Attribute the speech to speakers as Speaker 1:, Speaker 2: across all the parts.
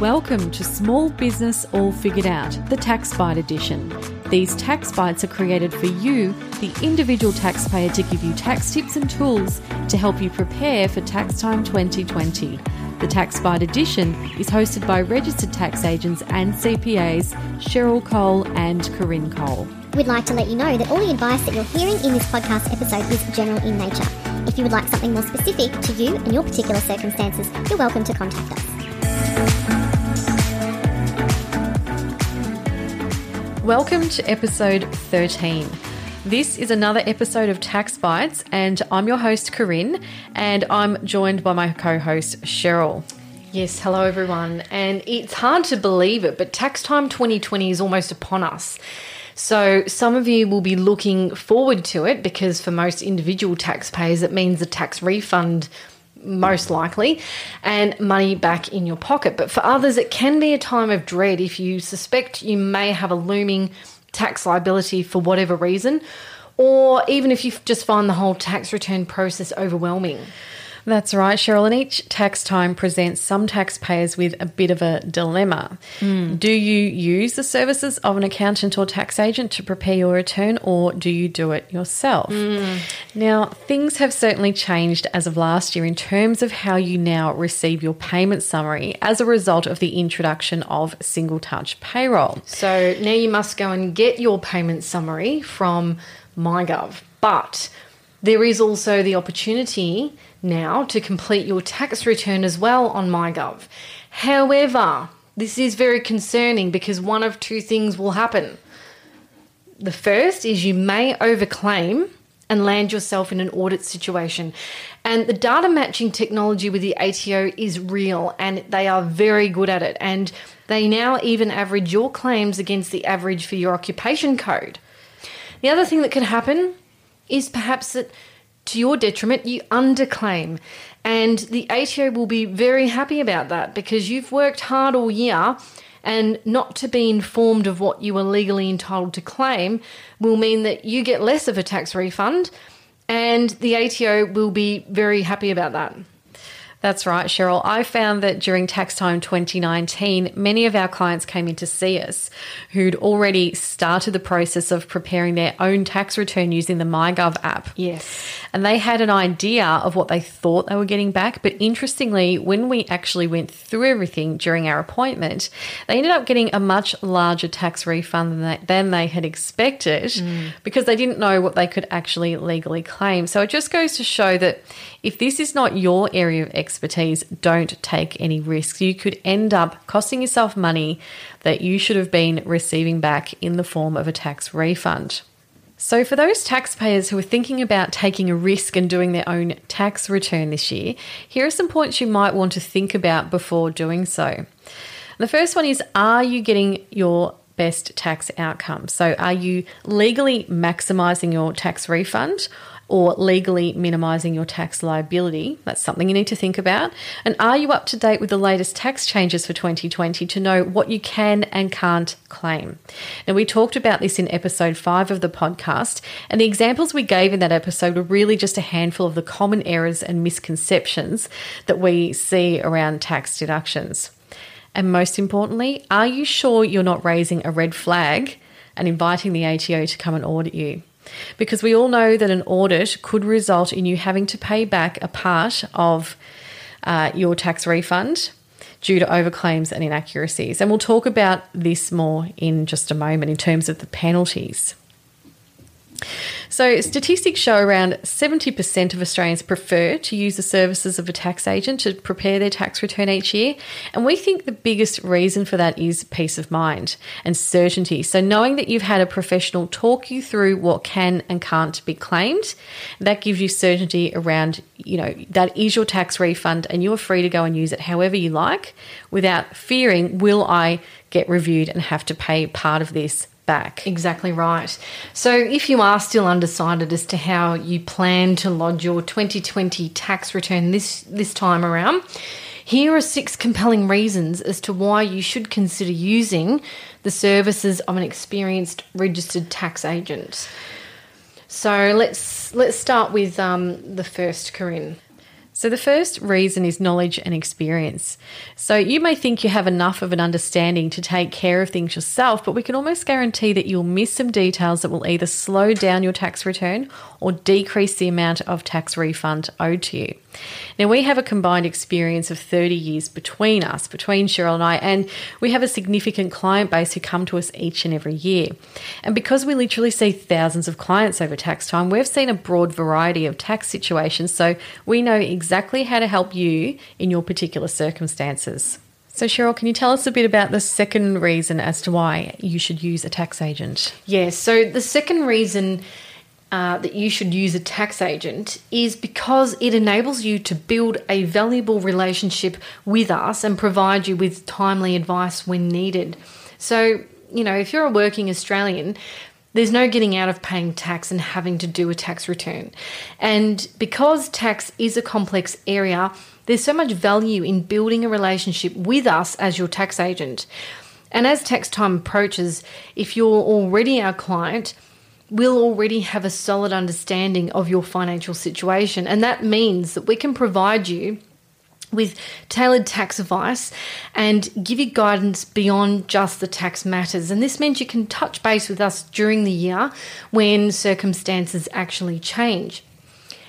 Speaker 1: Welcome to Small Business All Figured Out, the Tax Bite Edition. These tax bites are created for you, the individual taxpayer, to give you tax tips and tools to help you prepare for Tax Time 2020. The Tax Bite Edition is hosted by registered tax agents and CPAs Cheryl Cole and Corinne Cole.
Speaker 2: We'd like to let you know that all the advice that you're hearing in this podcast episode is general in nature. If you would like something more specific to you and your particular circumstances, you're welcome to contact us.
Speaker 1: Welcome to episode 13. This is another episode of Tax Bites, and I'm your host, Corinne, and I'm joined by my co host, Cheryl.
Speaker 3: Yes, hello everyone. And it's hard to believe it, but tax time 2020 is almost upon us. So, some of you will be looking forward to it because for most individual taxpayers, it means a tax refund most likely, and money back in your pocket. But for others, it can be a time of dread if you suspect you may have a looming tax liability for whatever reason, or even if you just find the whole tax return process overwhelming.
Speaker 1: That's right, Cheryl. And each tax time presents some taxpayers with a bit of a dilemma. Mm. Do you use the services of an accountant or tax agent to prepare your return, or do you do it yourself? Mm. Now, things have certainly changed as of last year in terms of how you now receive your payment summary as a result of the introduction of single touch payroll.
Speaker 3: So now you must go and get your payment summary from MyGov. But there is also the opportunity now to complete your tax return as well on MyGov. However, this is very concerning because one of two things will happen. The first is you may overclaim and land yourself in an audit situation. And the data matching technology with the ATO is real and they are very good at it. And they now even average your claims against the average for your occupation code. The other thing that could happen is perhaps that to your detriment, you underclaim. And the ATO will be very happy about that because you've worked hard all year and not to be informed of what you are legally entitled to claim will mean that you get less of a tax refund and the ATO will be very happy about that.
Speaker 1: That's right, Cheryl. I found that during tax time 2019, many of our clients came in to see us who'd already started the process of preparing their own tax return using the MyGov app.
Speaker 3: Yes.
Speaker 1: And they had an idea of what they thought they were getting back. But interestingly, when we actually went through everything during our appointment, they ended up getting a much larger tax refund than they, than they had expected mm. because they didn't know what they could actually legally claim. So it just goes to show that if this is not your area of expertise, don't take any risks. You could end up costing yourself money that you should have been receiving back in the form of a tax refund. So, for those taxpayers who are thinking about taking a risk and doing their own tax return this year, here are some points you might want to think about before doing so. The first one is Are you getting your best tax outcome? So, are you legally maximizing your tax refund? Or legally minimizing your tax liability. That's something you need to think about. And are you up to date with the latest tax changes for 2020 to know what you can and can't claim? Now, we talked about this in episode five of the podcast, and the examples we gave in that episode were really just a handful of the common errors and misconceptions that we see around tax deductions. And most importantly, are you sure you're not raising a red flag and inviting the ATO to come and audit you? Because we all know that an audit could result in you having to pay back a part of uh, your tax refund due to overclaims and inaccuracies. And we'll talk about this more in just a moment in terms of the penalties. So, statistics show around 70% of Australians prefer to use the services of a tax agent to prepare their tax return each year. And we think the biggest reason for that is peace of mind and certainty. So, knowing that you've had a professional talk you through what can and can't be claimed, that gives you certainty around, you know, that is your tax refund and you are free to go and use it however you like without fearing, will I get reviewed and have to pay part of this back.
Speaker 3: Exactly right. So, if you are still undecided as to how you plan to lodge your 2020 tax return this, this time around, here are six compelling reasons as to why you should consider using the services of an experienced registered tax agent. So let's let's start with um, the first, Corinne.
Speaker 1: So, the first reason is knowledge and experience. So, you may think you have enough of an understanding to take care of things yourself, but we can almost guarantee that you'll miss some details that will either slow down your tax return or decrease the amount of tax refund owed to you. Now, we have a combined experience of 30 years between us, between Cheryl and I, and we have a significant client base who come to us each and every year. And because we literally see thousands of clients over tax time, we've seen a broad variety of tax situations, so we know exactly how to help you in your particular circumstances. So, Cheryl, can you tell us a bit about the second reason as to why you should use a tax agent?
Speaker 3: Yes, so the second reason uh, that you should use a tax agent is because it enables you to build a valuable relationship with us and provide you with timely advice when needed. So, you know, if you're a working Australian, there's no getting out of paying tax and having to do a tax return. And because tax is a complex area, there's so much value in building a relationship with us as your tax agent. And as tax time approaches, if you're already our client, we'll already have a solid understanding of your financial situation. And that means that we can provide you with tailored tax advice and give you guidance beyond just the tax matters. And this means you can touch base with us during the year when circumstances actually change.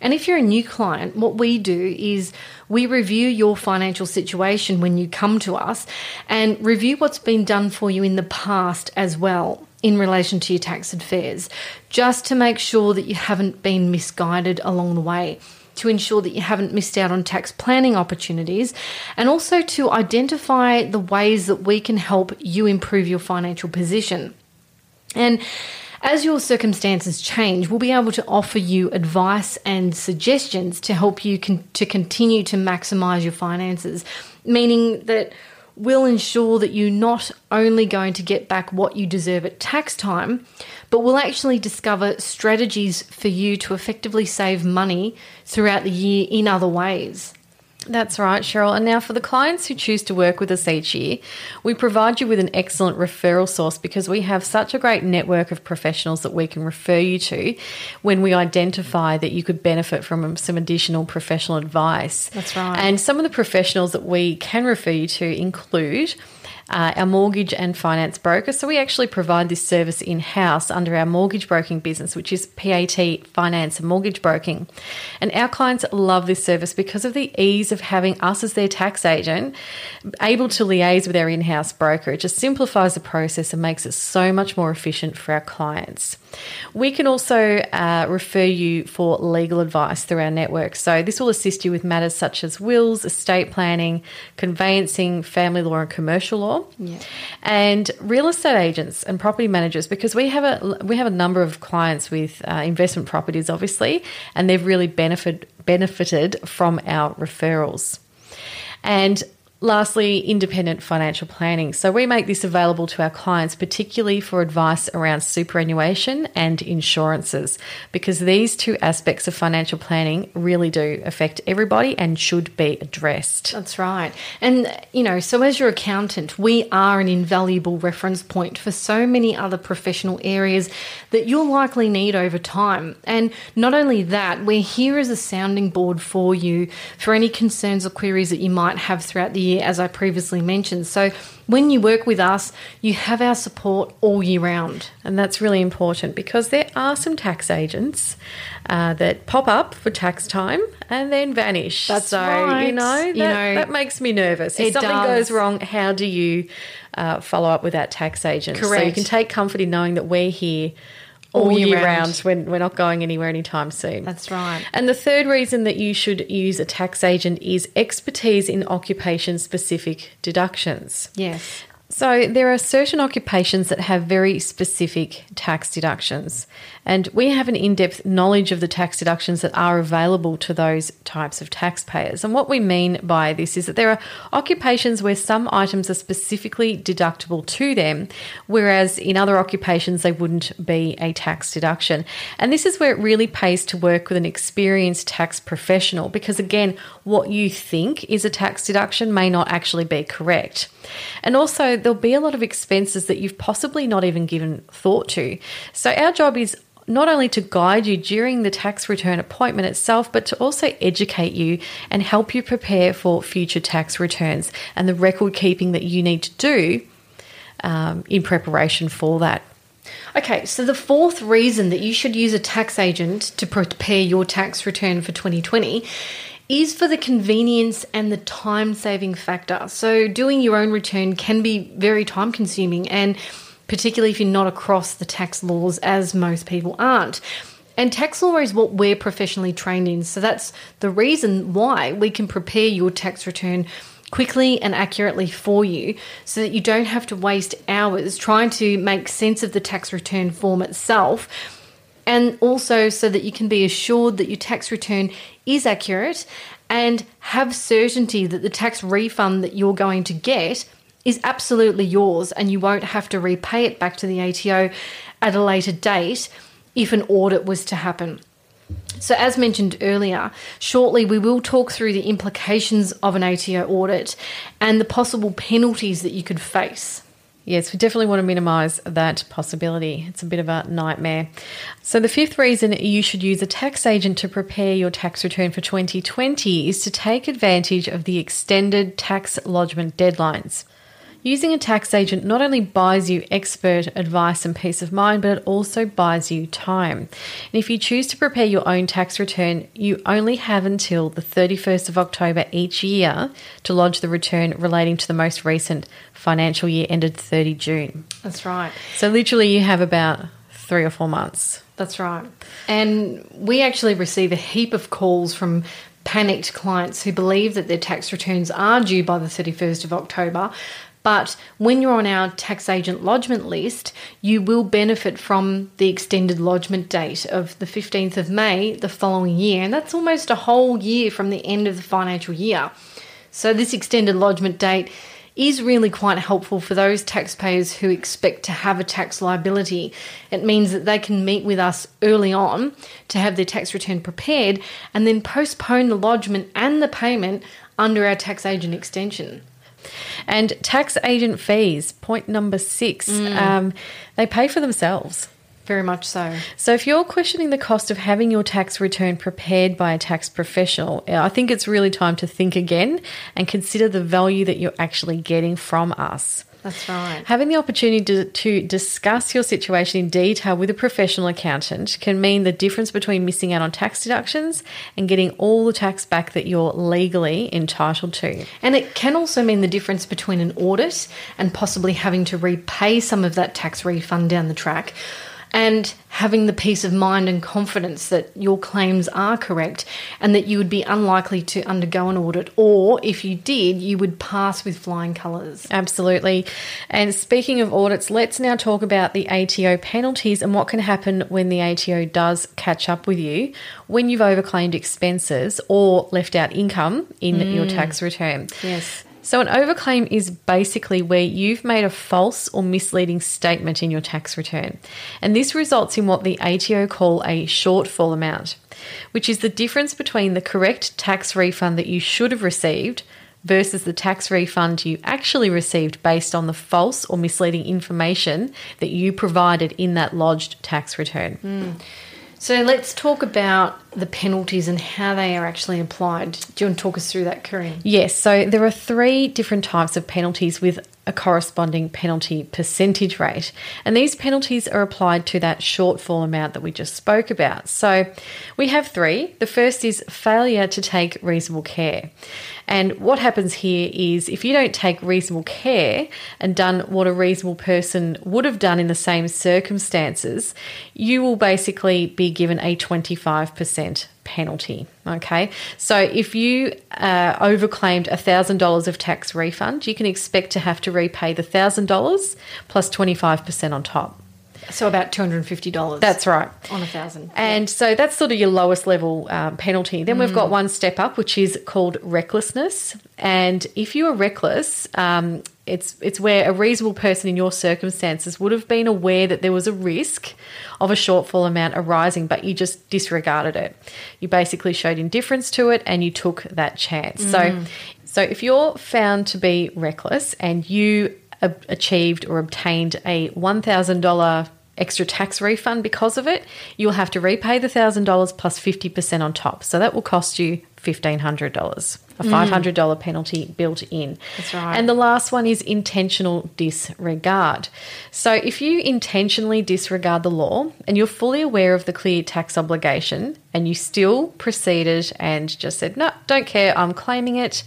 Speaker 3: And if you're a new client, what we do is we review your financial situation when you come to us and review what's been done for you in the past as well in relation to your tax affairs, just to make sure that you haven't been misguided along the way to ensure that you haven't missed out on tax planning opportunities, and also to identify the ways that we can help you improve your financial position. And as your circumstances change, we'll be able to offer you advice and suggestions to help you con- to continue to maximize your finances, meaning that will ensure that you're not only going to get back what you deserve at tax time, but will actually discover strategies for you to effectively save money throughout the year in other ways.
Speaker 1: That's right, Cheryl. And now, for the clients who choose to work with us each year, we provide you with an excellent referral source because we have such a great network of professionals that we can refer you to when we identify that you could benefit from some additional professional advice.
Speaker 3: That's right.
Speaker 1: And some of the professionals that we can refer you to include uh, our mortgage and finance broker. So we actually provide this service in house under our mortgage broking business, which is PAT Finance and Mortgage Broking. And our clients love this service because of the ease of having us as their tax agent, able to liaise with our in house broker. It just simplifies the process and makes it so much more efficient for our clients. We can also uh, refer you for legal advice through our network. So, this will assist you with matters such as wills, estate planning, conveyancing, family law, and commercial law.
Speaker 3: Yeah.
Speaker 1: And real estate agents and property managers, because we have a we have a number of clients with uh, investment properties, obviously, and they've really benefit, benefited from our referrals. And Lastly, independent financial planning. So, we make this available to our clients, particularly for advice around superannuation and insurances, because these two aspects of financial planning really do affect everybody and should be addressed.
Speaker 3: That's right. And, you know, so as your accountant, we are an invaluable reference point for so many other professional areas that you'll likely need over time. And not only that, we're here as a sounding board for you for any concerns or queries that you might have throughout the year year, as I previously mentioned. So when you work with us, you have our support all year round.
Speaker 1: And that's really important because there are some tax agents uh, that pop up for tax time and then vanish.
Speaker 3: That's
Speaker 1: so,
Speaker 3: right.
Speaker 1: You know, that,
Speaker 3: You know,
Speaker 1: that makes me nervous. If something
Speaker 3: does.
Speaker 1: goes wrong, how do you uh, follow up with that tax agent? So you can take comfort in knowing that we're here all,
Speaker 3: All
Speaker 1: year,
Speaker 3: year
Speaker 1: round.
Speaker 3: round.
Speaker 1: when we're not going anywhere anytime soon.
Speaker 3: That's right.
Speaker 1: And the third reason that you should use a tax agent is expertise in occupation specific deductions.
Speaker 3: Yes.
Speaker 1: So, there are certain occupations that have very specific tax deductions, and we have an in depth knowledge of the tax deductions that are available to those types of taxpayers. And what we mean by this is that there are occupations where some items are specifically deductible to them, whereas in other occupations they wouldn't be a tax deduction. And this is where it really pays to work with an experienced tax professional because, again, what you think is a tax deduction may not actually be correct. And also, there'll be a lot of expenses that you've possibly not even given thought to. So, our job is not only to guide you during the tax return appointment itself, but to also educate you and help you prepare for future tax returns and the record keeping that you need to do um, in preparation for that.
Speaker 3: Okay, so the fourth reason that you should use a tax agent to prepare your tax return for 2020 is for the convenience and the time saving factor. So, doing your own return can be very time consuming, and particularly if you're not across the tax laws, as most people aren't. And tax law is what we're professionally trained in. So, that's the reason why we can prepare your tax return quickly and accurately for you so that you don't have to waste hours trying to make sense of the tax return form itself and also so that you can be assured that your tax return is accurate and have certainty that the tax refund that you're going to get is absolutely yours and you won't have to repay it back to the ATO at a later date if an audit was to happen. So, as mentioned earlier, shortly we will talk through the implications of an ATO audit and the possible penalties that you could face.
Speaker 1: Yes, we definitely want to minimise that possibility. It's a bit of a nightmare. So, the fifth reason you should use a tax agent to prepare your tax return for 2020 is to take advantage of the extended tax lodgement deadlines. Using a tax agent not only buys you expert advice and peace of mind, but it also buys you time. And if you choose to prepare your own tax return, you only have until the 31st of October each year to lodge the return relating to the most recent financial year ended 30 June.
Speaker 3: That's right.
Speaker 1: So, literally, you have about three or four months.
Speaker 3: That's right. And we actually receive a heap of calls from panicked clients who believe that their tax returns are due by the 31st of October, but when you're on our tax agent lodgement list, you will benefit from the extended lodgement date of the 15th of May the following year. And that's almost a whole year from the end of the financial year. So, this extended lodgement date is really quite helpful for those taxpayers who expect to have a tax liability. It means that they can meet with us early on to have their tax return prepared and then postpone the lodgement and the payment under our tax agent extension.
Speaker 1: And tax agent fees, point number six,
Speaker 3: Mm.
Speaker 1: um, they pay for themselves.
Speaker 3: Very much so.
Speaker 1: So, if you're questioning the cost of having your tax return prepared by a tax professional, I think it's really time to think again and consider the value that you're actually getting from us.
Speaker 3: That's right.
Speaker 1: Having the opportunity to, to discuss your situation in detail with a professional accountant can mean the difference between missing out on tax deductions and getting all the tax back that you're legally entitled to.
Speaker 3: And it can also mean the difference between an audit and possibly having to repay some of that tax refund down the track and having the peace of mind and confidence that your claims are correct and that you would be unlikely to undergo an audit or if you did you would pass with flying colours.
Speaker 1: Absolutely. And speaking of audits, let's now talk about the ATO penalties and what can happen when the ATO does catch up with you when you've overclaimed expenses or left out income in your mm. tax return.
Speaker 3: Yes.
Speaker 1: So, an overclaim is basically where you've made a false or misleading statement in your tax return. And this results in what the ATO call a shortfall amount, which is the difference between the correct tax refund that you should have received versus the tax refund you actually received based on the false or misleading information that you provided in that lodged tax return. Hmm.
Speaker 3: So let's talk about the penalties and how they are actually applied. Do you want to talk us through that, Corinne?
Speaker 1: Yes, so there are three different types of penalties with a corresponding penalty percentage rate. And these penalties are applied to that shortfall amount that we just spoke about. So we have three. The first is failure to take reasonable care. And what happens here is if you don't take reasonable care and done what a reasonable person would have done in the same circumstances, you will basically be given a 25% penalty. Okay, so if you uh, overclaimed $1,000 of tax refund, you can expect to have to repay the $1,000 plus 25% on top.
Speaker 3: So about two hundred and fifty dollars.
Speaker 1: That's right.
Speaker 3: on a thousand.
Speaker 1: And so that's sort of your lowest level um, penalty. Then we've got one step up, which is called recklessness. And if you are reckless, um, it's it's where a reasonable person in your circumstances would have been aware that there was a risk of a shortfall amount arising, but you just disregarded it. You basically showed indifference to it, and you took that chance. So, so if you're found to be reckless and you achieved or obtained a $1,000 extra tax refund because of it, you'll have to repay the $1,000 plus 50% on top. So that will cost you $1,500, a $500 penalty built in.
Speaker 3: That's right.
Speaker 1: And the last one is intentional disregard. So if you intentionally disregard the law and you're fully aware of the clear tax obligation and you still proceeded and just said, no, don't care, I'm claiming it,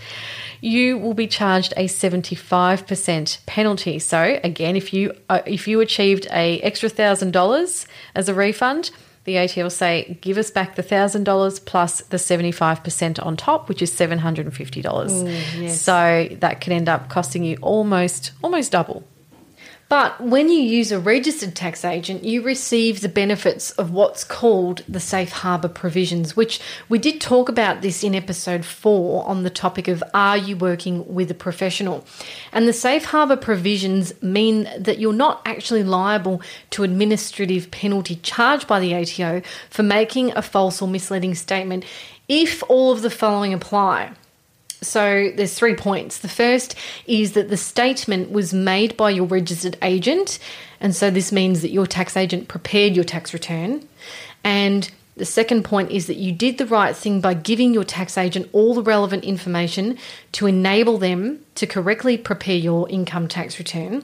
Speaker 1: you will be charged a 75% penalty. So again, if you uh, if you achieved a extra $1,000 as a refund, the will say, give us back the $1,000 plus the 75% on top, which is $750. Mm, so that can end up costing you almost almost double.
Speaker 3: But when you use a registered tax agent, you receive the benefits of what's called the safe harbour provisions, which we did talk about this in episode four on the topic of are you working with a professional? And the safe harbour provisions mean that you're not actually liable to administrative penalty charged by the ATO for making a false or misleading statement if all of the following apply. So there's three points. The first is that the statement was made by your registered agent, and so this means that your tax agent prepared your tax return. And the second point is that you did the right thing by giving your tax agent all the relevant information to enable them to correctly prepare your income tax return.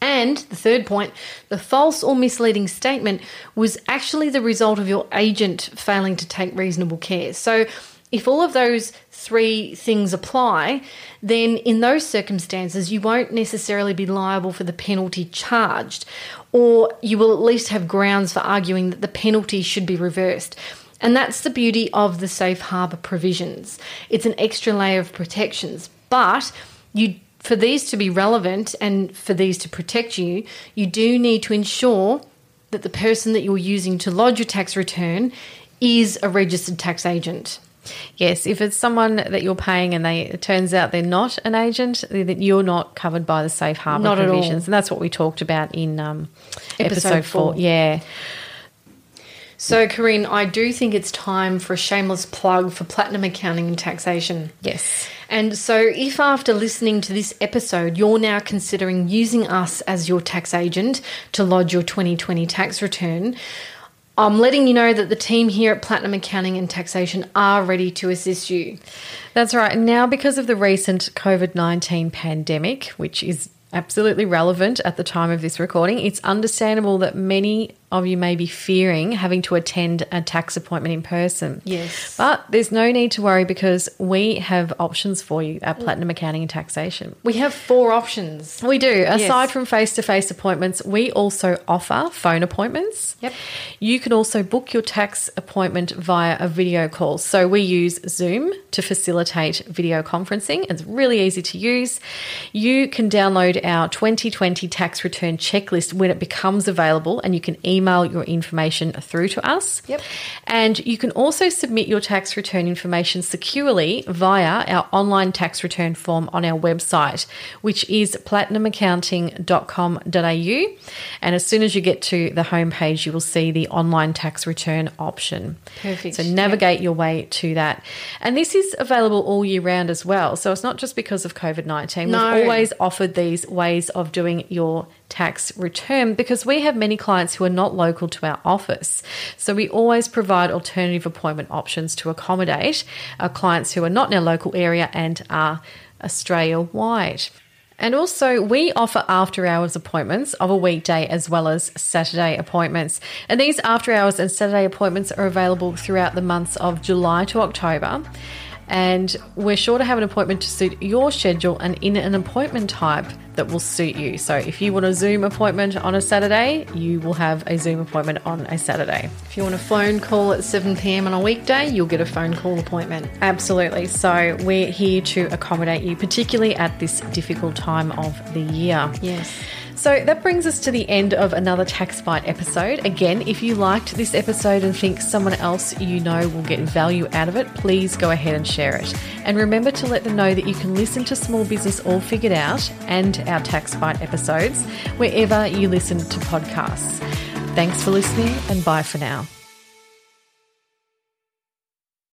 Speaker 3: And the third point, the false or misleading statement was actually the result of your agent failing to take reasonable care. So if all of those three things apply, then in those circumstances, you won't necessarily be liable for the penalty charged, or you will at least have grounds for arguing that the penalty should be reversed. And that's the beauty of the safe harbour provisions. It's an extra layer of protections, but you for these to be relevant and for these to protect you, you do need to ensure that the person that you're using to lodge your tax return is a registered tax agent.
Speaker 1: Yes, if it's someone that you're paying and they it turns out they're not an agent, that you're not covered by the safe harbour
Speaker 3: Not
Speaker 1: provisions, and that's what we talked about in um,
Speaker 3: Episode
Speaker 1: episode, four.
Speaker 3: four.
Speaker 1: Yeah,
Speaker 3: So, Corinne, I do think it's time for a shameless plug for Platinum Accounting and Taxation.
Speaker 1: yes,
Speaker 3: And so, if after listening to this episode, you're now considering using us as your tax agent to lodge your 2020 tax return, I'm letting you know that the team here at Platinum Accounting and Taxation are ready to assist you.
Speaker 1: that's right. Now, because of the recent COVID nineteen pandemic, which is absolutely relevant at the time of this recording, it's understandable that many of you may be fearing having to attend a tax appointment in person.
Speaker 3: Yes.
Speaker 1: But there's no need to worry because we have options for you at Platinum Accounting and Taxation.
Speaker 3: We have four options.
Speaker 1: We do. Aside from face to face appointments, we also offer phone appointments.
Speaker 3: Yep.
Speaker 1: You can also book your tax appointment via a video call. So we use Zoom to facilitate video conferencing. It's really easy to use. You can download our 2020 tax return checklist when it becomes available and you can email your information through to us.
Speaker 3: Yep.
Speaker 1: And you can also submit your tax return information securely via our online tax return form on our website, which is platinumaccounting.com.au. And as soon as you get to the homepage, you will see the online tax return option.
Speaker 3: Perfect.
Speaker 1: So navigate your way to that. And this is available all year round as well. So it's not just because of COVID 19.
Speaker 3: No.
Speaker 1: We've always offered these ways of doing your tax return because we have many clients who are not local to our office. So we always provide alternative appointment options to accommodate our clients who are not in our local area and are Australia wide. And also, we offer after hours appointments of a weekday as well as Saturday appointments. And these after hours and Saturday appointments are available throughout the months of July to October. And we're sure to have an appointment to suit your schedule and in an appointment type that will suit you. So, if you want a Zoom appointment on a Saturday, you will have a Zoom appointment on a Saturday.
Speaker 3: If you want a phone call at 7 pm on a weekday, you'll get a phone call appointment.
Speaker 1: Absolutely. So, we're here to accommodate you, particularly at this difficult time of the year.
Speaker 3: Yes.
Speaker 1: So that brings us to the end of another Tax Bite episode. Again, if you liked this episode and think someone else you know will get value out of it, please go ahead and share it. And remember to let them know that you can listen to Small Business All Figured Out and our Tax Bite episodes wherever you listen to podcasts. Thanks for listening and bye for now.